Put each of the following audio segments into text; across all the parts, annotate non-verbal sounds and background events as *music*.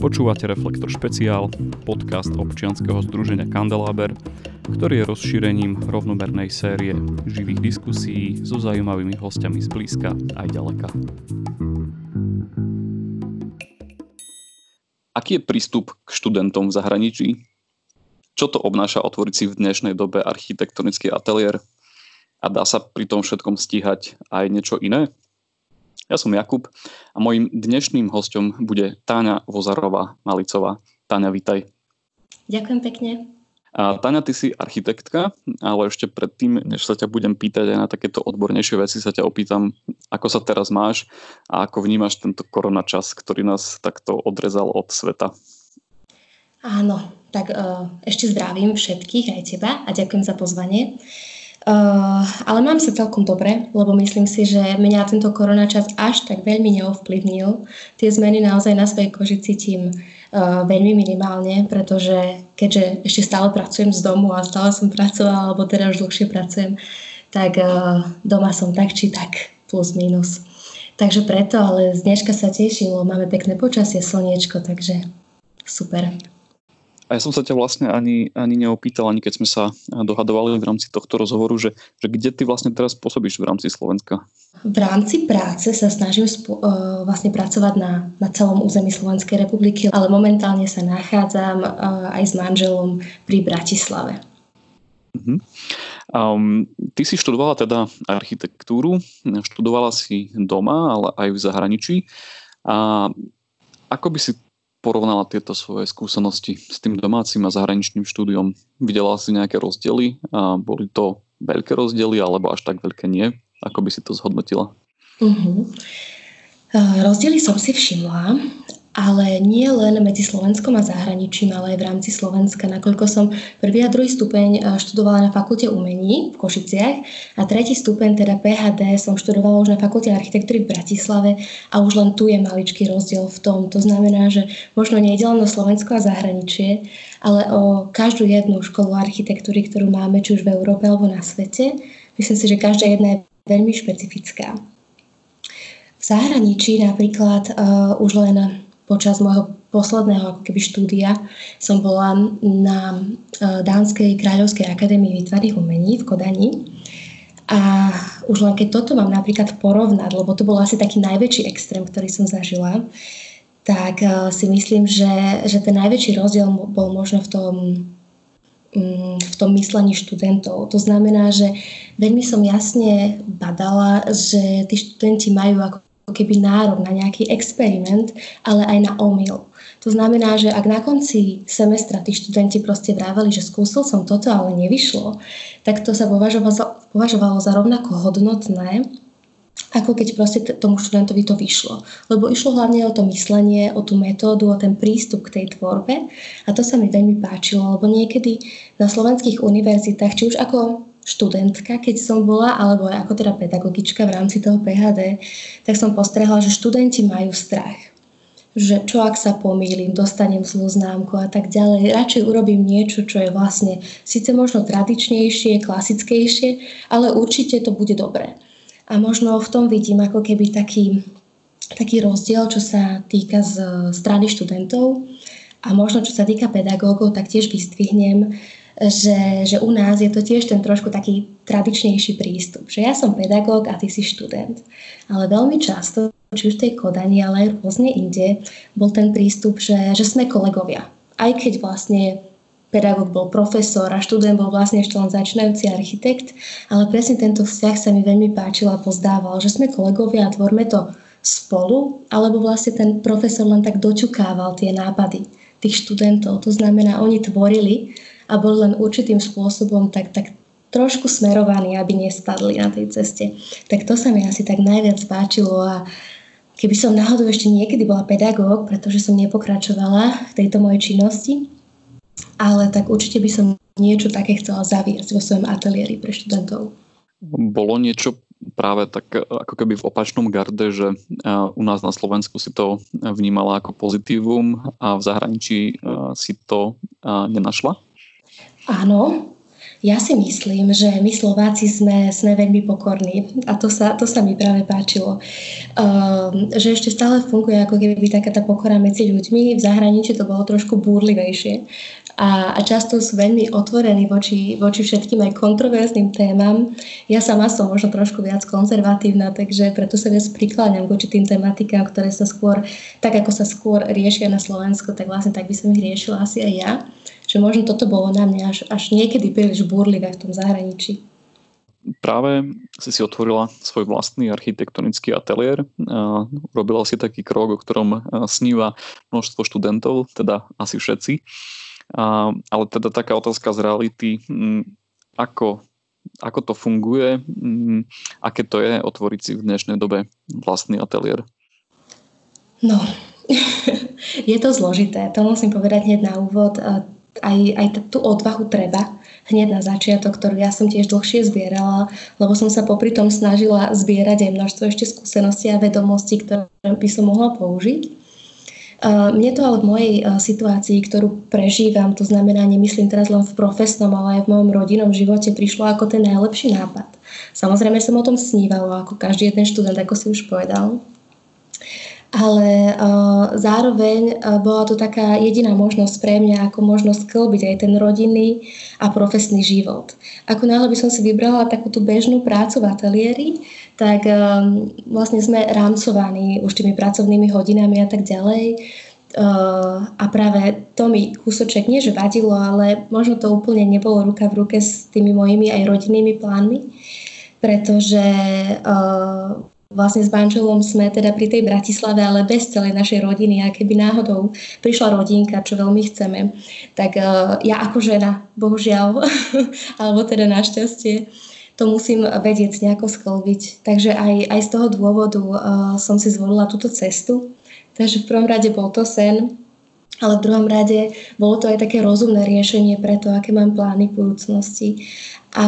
Počúvate Reflektor špeciál, podcast občianskeho združenia Kandeláber, ktorý je rozšírením rovnomernej série živých diskusí so zaujímavými hostiami z blízka aj ďaleka. Aký je prístup k študentom v zahraničí? Čo to obnáša otvoriť si v dnešnej dobe architektonický ateliér? A dá sa pri tom všetkom stíhať aj niečo iné? Ja som Jakub a mojim dnešným hostom bude Táňa Vozarová Malicová. Táňa, vitaj. Ďakujem pekne. A Táňa, ty si architektka, ale ešte predtým, než sa ťa budem pýtať aj na takéto odbornejšie veci, sa ťa opýtam, ako sa teraz máš a ako vnímaš tento koronačas, ktorý nás takto odrezal od sveta. Áno, tak uh, ešte zdravím všetkých, aj teba a ďakujem za pozvanie. Uh, ale mám sa celkom dobre, lebo myslím si, že mňa tento koronačas až tak veľmi neovplyvnil. Tie zmeny naozaj na svojej koži cítim uh, veľmi minimálne, pretože keďže ešte stále pracujem z domu a stále som pracovala, alebo teda už dlhšie pracujem, tak uh, doma som tak či tak plus minus. Takže preto, ale z dneška sa teším, máme pekné počasie, slniečko, takže super. A ja som sa ťa vlastne ani, ani neopýtal, ani keď sme sa dohadovali v rámci tohto rozhovoru, že, že kde ty vlastne teraz pôsobíš v rámci Slovenska? V rámci práce sa snažím spo, uh, vlastne pracovať na, na celom území Slovenskej republiky, ale momentálne sa nachádzam uh, aj s manželom pri Bratislave. Uh-huh. Um, ty si študovala teda architektúru, študovala si doma, ale aj v zahraničí. A ako by si porovnala tieto svoje skúsenosti s tým domácim a zahraničným štúdiom? Videla si nejaké rozdiely? A boli to veľké rozdiely alebo až tak veľké nie? Ako by si to zhodnotila? Uh-huh. Rozdiely som si všimla ale nie len medzi Slovenskom a zahraničím, ale aj v rámci Slovenska, nakoľko som prvý a druhý stupeň eh, študovala na Fakulte umení v Košiciach a tretí stupeň, teda PHD, som študovala už na Fakulte architektúry v Bratislave a už len tu je maličký rozdiel v tom. To znamená, že možno nejde len o Slovensko a zahraničie, ale o každú jednu školu architektúry, ktorú máme, či už v Európe alebo na svete. Myslím si, že každá jedna je veľmi špecifická. V zahraničí napríklad uh, už len počas môjho posledného keby štúdia som bola na e, Dánskej kráľovskej akadémii výtvarných umení v Kodani. A už len keď toto mám napríklad porovnať, lebo to bol asi taký najväčší extrém, ktorý som zažila, tak e, si myslím, že, že ten najväčší rozdiel bol možno v tom, mm, v tom myslení študentov. To znamená, že veľmi som jasne badala, že tí študenti majú ako keby nárok na nejaký experiment, ale aj na omyl. To znamená, že ak na konci semestra tí študenti proste vraveli, že skúsil som toto, ale nevyšlo, tak to sa považovalo za, považovalo za rovnako hodnotné, ako keď proste tomu študentovi to vyšlo. Lebo išlo hlavne o to myslenie, o tú metódu, o ten prístup k tej tvorbe a to sa mi veľmi páčilo, lebo niekedy na slovenských univerzitách, či už ako študentka, keď som bola, alebo ako teda pedagogička v rámci toho PHD, tak som postrehla, že študenti majú strach. Že čo ak sa pomýlim, dostanem zlú známku a tak ďalej. Radšej urobím niečo, čo je vlastne síce možno tradičnejšie, klasickejšie, ale určite to bude dobré. A možno v tom vidím ako keby taký, taký rozdiel, čo sa týka z strany študentov a možno čo sa týka pedagógov, tak tiež vystvihnem, že, že u nás je to tiež ten trošku taký tradičnejší prístup, že ja som pedagóg a ty si študent. Ale veľmi často, či už v tej Kodani, ale aj rôzne inde, bol ten prístup, že, že sme kolegovia. Aj keď vlastne pedagóg bol profesor a študent bol vlastne ešte len začínajúci architekt, ale presne tento vzťah sa mi veľmi páčil a pozdával, že sme kolegovia a tvorme to spolu, alebo vlastne ten profesor len tak doťukával tie nápady tých študentov. To znamená, oni tvorili a boli len určitým spôsobom tak, tak trošku smerovaní, aby nespadli na tej ceste. Tak to sa mi asi tak najviac páčilo a keby som náhodou ešte niekedy bola pedagóg, pretože som nepokračovala v tejto mojej činnosti, ale tak určite by som niečo také chcela zaviesť vo svojom ateliéri pre študentov. Bolo niečo práve tak ako keby v opačnom garde, že u nás na Slovensku si to vnímala ako pozitívum a v zahraničí si to nenašla? Áno, Ja si myslím, že my Slováci sme, sme veľmi pokorní a to sa, to sa mi práve páčilo. Um, že ešte stále funguje ako keby taká tá pokora medzi ľuďmi. V zahraničí to bolo trošku búrlivejšie a, a často sú veľmi otvorení voči, voči všetkým aj kontroverzným témam. Ja sama som možno trošku viac konzervatívna, takže preto sa viac prikláňam voči tým tematikám, ktoré sa skôr, tak ako sa skôr riešia na Slovensku, tak vlastne tak by som ich riešila asi aj ja. Že možno toto bolo na mňa až, až niekedy príliš búrlivé v tom zahraničí. Práve si si otvorila svoj vlastný architektonický ateliér. Robila si taký krok, o ktorom sníva množstvo študentov, teda asi všetci. Ale teda taká otázka z reality, ako, ako to funguje, aké to je otvoriť si v dnešnej dobe vlastný ateliér? No, *laughs* je to zložité, to musím povedať hneď na úvod. Aj, aj tú odvahu treba hneď na začiatok, ktorú ja som tiež dlhšie zbierala, lebo som sa popri tom snažila zbierať aj množstvo ešte skúseností a vedomostí, ktoré by som mohla použiť. Mne to ale v mojej situácii, ktorú prežívam, to znamená, nemyslím teraz len v profesnom, ale aj v mojom rodinnom živote, prišlo ako ten najlepší nápad. Samozrejme som o tom snívala, ako každý jeden študent, ako si už povedal ale uh, zároveň uh, bola to taká jediná možnosť pre mňa, ako možnosť sklbiť aj ten rodinný a profesný život. Ako náhle by som si vybrala takú tú bežnú prácu v ateliéri, tak um, vlastne sme rámcovaní už tými pracovnými hodinami a tak ďalej. A práve to mi kúsoček nie, že vadilo, ale možno to úplne nebolo ruka v ruke s tými mojimi aj rodinnými plánmi, pretože Vlastne s manželom sme teda pri tej Bratislave, ale bez celej našej rodiny. A keby náhodou prišla rodinka, čo veľmi chceme, tak uh, ja ako žena, bohužiaľ, *laughs* alebo teda našťastie, to musím vedieť nejako sklbiť. Takže aj, aj z toho dôvodu uh, som si zvolila túto cestu. Takže v prvom rade bol to sen, ale v druhom rade bolo to aj také rozumné riešenie pre to, aké mám plány v budúcnosti. A,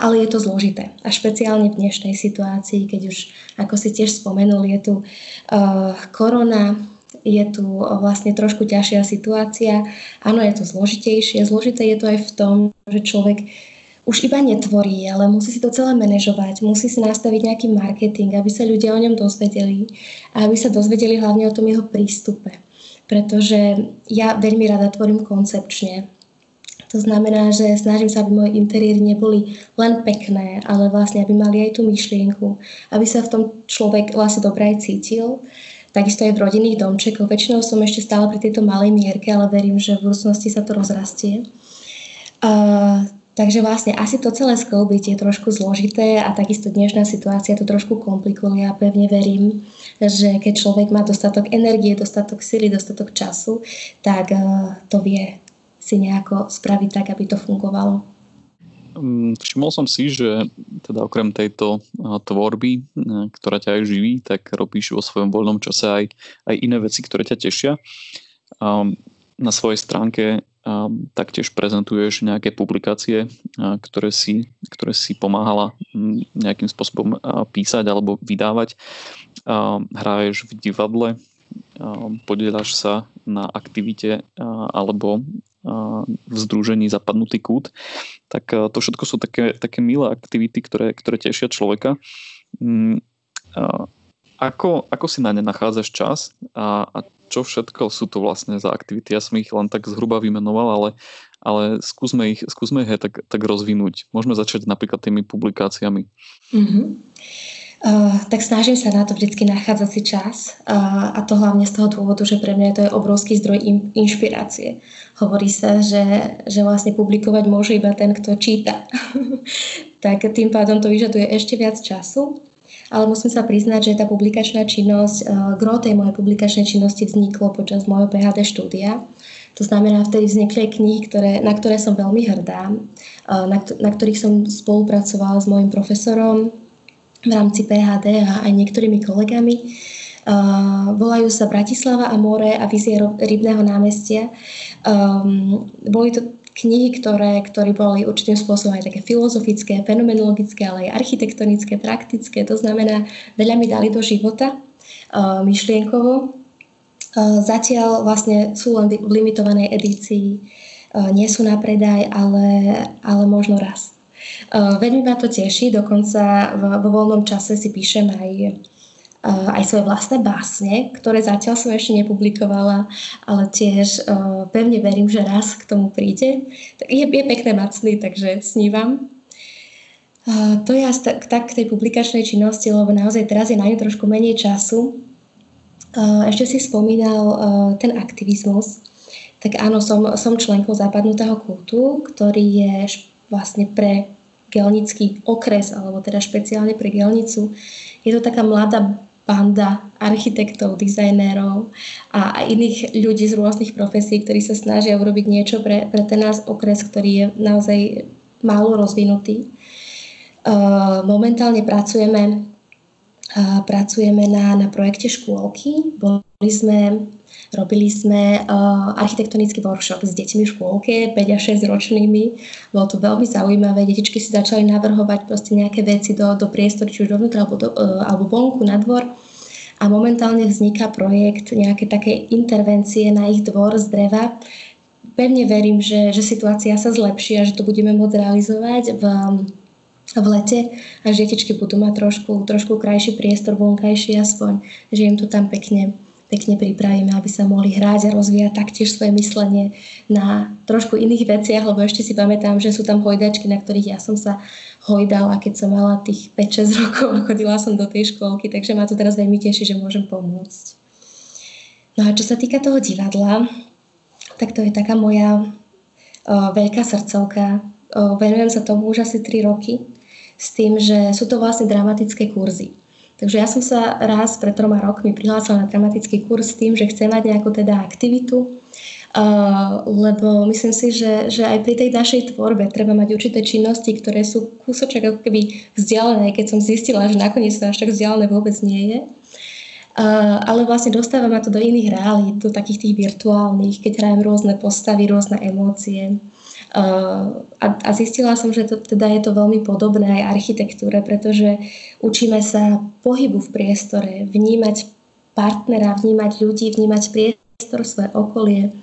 ale je to zložité. A špeciálne v dnešnej situácii, keď už, ako si tiež spomenul, je tu uh, korona, je tu vlastne trošku ťažšia situácia. Áno, je to zložitejšie. Zložité je to aj v tom, že človek už iba netvorí, ale musí si to celé manažovať, musí si nastaviť nejaký marketing, aby sa ľudia o ňom dozvedeli a aby sa dozvedeli hlavne o tom jeho prístupe. Pretože ja veľmi rada tvorím koncepčne to znamená, že snažím sa, aby moje interiéry neboli len pekné, ale vlastne, aby mali aj tú myšlienku, aby sa v tom človek vlastne dobre aj cítil. Takisto aj v rodinných domčekoch. Väčšinou som ešte stále pri tejto malej mierke, ale verím, že v budúcnosti sa to rozrastie. Uh, takže vlastne asi to celé sklbiť je trošku zložité a takisto dnešná situácia to trošku komplikuje. Ja pevne verím, že keď človek má dostatok energie, dostatok sily, dostatok času, tak uh, to vie si nejako spraviť tak, aby to fungovalo. Mm, všimol som si, že teda okrem tejto tvorby, ktorá ťa aj živí, tak robíš vo svojom voľnom čase aj, aj iné veci, ktoré ťa tešia. Na svojej stránke taktiež prezentuješ nejaké publikácie, ktoré si, ktoré si pomáhala nejakým spôsobom písať alebo vydávať. Hráješ v divadle, podielaš sa na aktivite alebo v združení Zapadnutý kút, tak to všetko sú také, také milé aktivity, ktoré, ktoré tešia človeka. Ako, ako si na ne nachádzaš čas a, a čo všetko sú to vlastne za aktivity? Ja som ich len tak zhruba vymenoval, ale, ale skúsme ich, skúsme ich tak, tak rozvinúť. Môžeme začať napríklad tými publikáciami. Mm-hmm. Uh, tak snažím sa na to vždy nachádzať si čas uh, a to hlavne z toho dôvodu, že pre mňa to je obrovský zdroj in, inšpirácie. Hovorí sa, že, že vlastne publikovať môže iba ten, kto číta. *laughs* tak tým pádom to vyžaduje ešte viac času, ale musím sa priznať, že tá publikačná činnosť, uh, gro tej mojej publikačnej činnosti vzniklo počas môjho PHD štúdia. To znamená, vtedy vznikli knihy, ktoré, na ktoré som veľmi hrdá, uh, na, na ktorých som spolupracovala s môjim profesorom, v rámci PHD a aj niektorými kolegami. Uh, volajú sa Bratislava a more a vizie rybného námestia. Um, boli to knihy, ktoré, ktoré boli určitým spôsobom aj také filozofické, fenomenologické, ale aj architektonické, praktické. To znamená, veľa mi dali do života uh, myšlienkovo. Uh, zatiaľ vlastne sú len v limitovanej edícii nie sú na predaj, ale, ale možno raz. Veľmi ma to teší, dokonca vo voľnom čase si píšem aj aj svoje vlastné básne, ktoré zatiaľ som ešte nepublikovala, ale tiež pevne verím, že raz k tomu príde. Je, je pekné mať sny, takže snívam. To je tak, tak k tej publikačnej činnosti, lebo naozaj teraz je na ňu trošku menej času. Ešte si spomínal ten aktivizmus. Tak áno, som, som členkou západnutého kultu, ktorý je vlastne pre gelnický okres, alebo teda špeciálne pre gelnicu. Je to taká mladá banda architektov, dizajnérov a, iných ľudí z rôznych profesí, ktorí sa snažia urobiť niečo pre, pre ten nás okres, ktorý je naozaj málo rozvinutý. Uh, momentálne pracujeme, uh, pracujeme na, na projekte škôlky. Boli sme Robili sme uh, architektonický workshop s deťmi v škôlke, 5 a 6 ročnými. Bolo to veľmi zaujímavé. Detičky si začali navrhovať proste nejaké veci do, do priestoru, či už dovnútra alebo, do, uh, alebo vonku na dvor. A momentálne vzniká projekt nejaké také intervencie na ich dvor z dreva. Pevne verím, že, že situácia sa zlepší a že to budeme môcť realizovať v, v lete a že detičky budú mať trošku, trošku krajší priestor vonkajší aspoň, že im to tam pekne pekne pripravíme, aby sa mohli hrať a rozvíjať taktiež svoje myslenie na trošku iných veciach, lebo ešte si pamätám, že sú tam hojdačky, na ktorých ja som sa hojdala, keď som mala tých 5-6 *laughs* rokov a chodila som do tej školky, takže ma to teraz veľmi teší, že môžem pomôcť. No a čo sa týka toho divadla, tak to je taká moja o, veľká srdcovka. O, venujem sa tomu už asi 3 roky s tým, že sú to vlastne dramatické kurzy. Takže ja som sa raz pred troma rokmi prihlásila na dramatický kurz s tým, že chcem mať nejakú teda aktivitu, Uh, lebo myslím si, že, že aj pri tej našej tvorbe treba mať určité činnosti, ktoré sú kúsoček ako keby vzdialené, keď som zistila, že nakoniec to až tak vzdialené vôbec nie je. Uh, ale vlastne dostáva ma to do iných realít, do takých tých virtuálnych, keď hrajem rôzne postavy, rôzne emócie. A, a zistila som, že to, teda je to veľmi podobné aj architektúre, pretože učíme sa pohybu v priestore, vnímať partnera, vnímať ľudí, vnímať priestor, svoje okolie.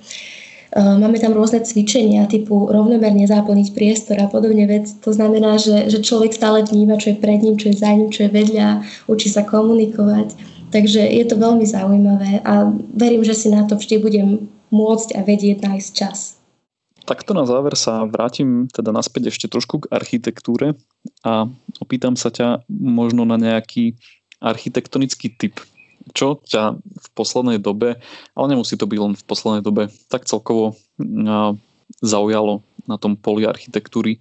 Uh, máme tam rôzne cvičenia typu rovnomerne zaplniť priestor a podobne vec. To znamená, že, že človek stále vníma, čo je pred ním, čo je za ním, čo je vedľa, učí sa komunikovať. Takže je to veľmi zaujímavé a verím, že si na to vždy budem môcť a vedieť nájsť čas. Takto na záver sa vrátim teda naspäť ešte trošku k architektúre a opýtam sa ťa možno na nejaký architektonický typ. Čo ťa v poslednej dobe, ale nemusí to byť len v poslednej dobe, tak celkovo zaujalo na tom poli architektúry.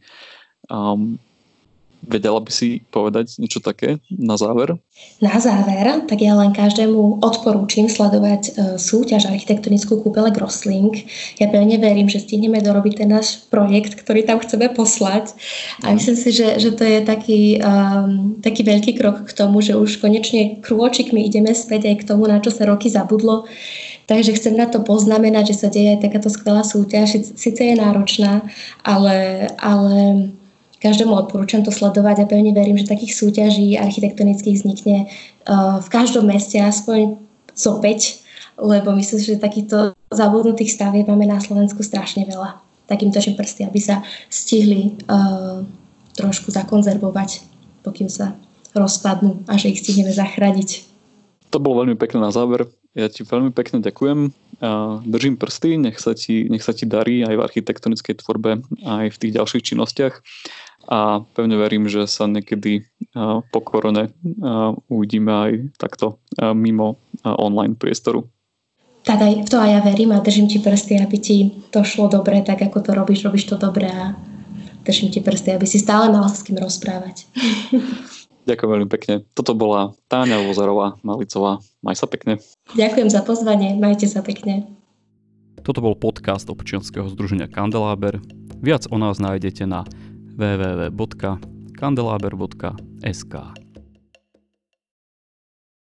Vedela by si povedať niečo také na záver? Na záver, tak ja len každému odporúčam sledovať e, súťaž architektonickú kúpele Grossling. Ja pevne verím, že stihneme dorobiť ten náš projekt, ktorý tam chceme poslať. A myslím si, že, že to je taký, um, taký veľký krok k tomu, že už konečne krôčikmi ideme späť aj k tomu, na čo sa roky zabudlo. Takže chcem na to poznamenať, že sa deje aj takáto skvelá súťaž. Sice je náročná, ale, ale každému odporúčam to sledovať a pevne verím, že takých súťaží architektonických vznikne uh, v každom meste aspoň zo 5, lebo myslím, že takýchto zabudnutých stavieb máme na Slovensku strašne veľa. Takým točím prsty, aby sa stihli uh, trošku zakonzervovať, pokým sa rozpadnú a že ich stihneme zachrániť. To bolo veľmi pekné na záver. Ja ti veľmi pekne ďakujem. Držím prsty, nech sa, ti, nech sa ti darí aj v architektonickej tvorbe, aj v tých ďalších činnostiach a pevne verím, že sa niekedy po korone uvidíme aj takto mimo online priestoru. Tak aj v to aj ja verím a držím ti prsty, aby ti to šlo dobre, tak ako to robíš, robíš to dobre a držím ti prsty, aby si stále mal s kým rozprávať. *laughs* Ďakujem veľmi pekne. Toto bola Táňa Vozarová Malicová. Maj sa pekne. Ďakujem za pozvanie. Majte sa pekne. Toto bol podcast občianského združenia Kandeláber. Viac o nás nájdete na www.kandelaber.sk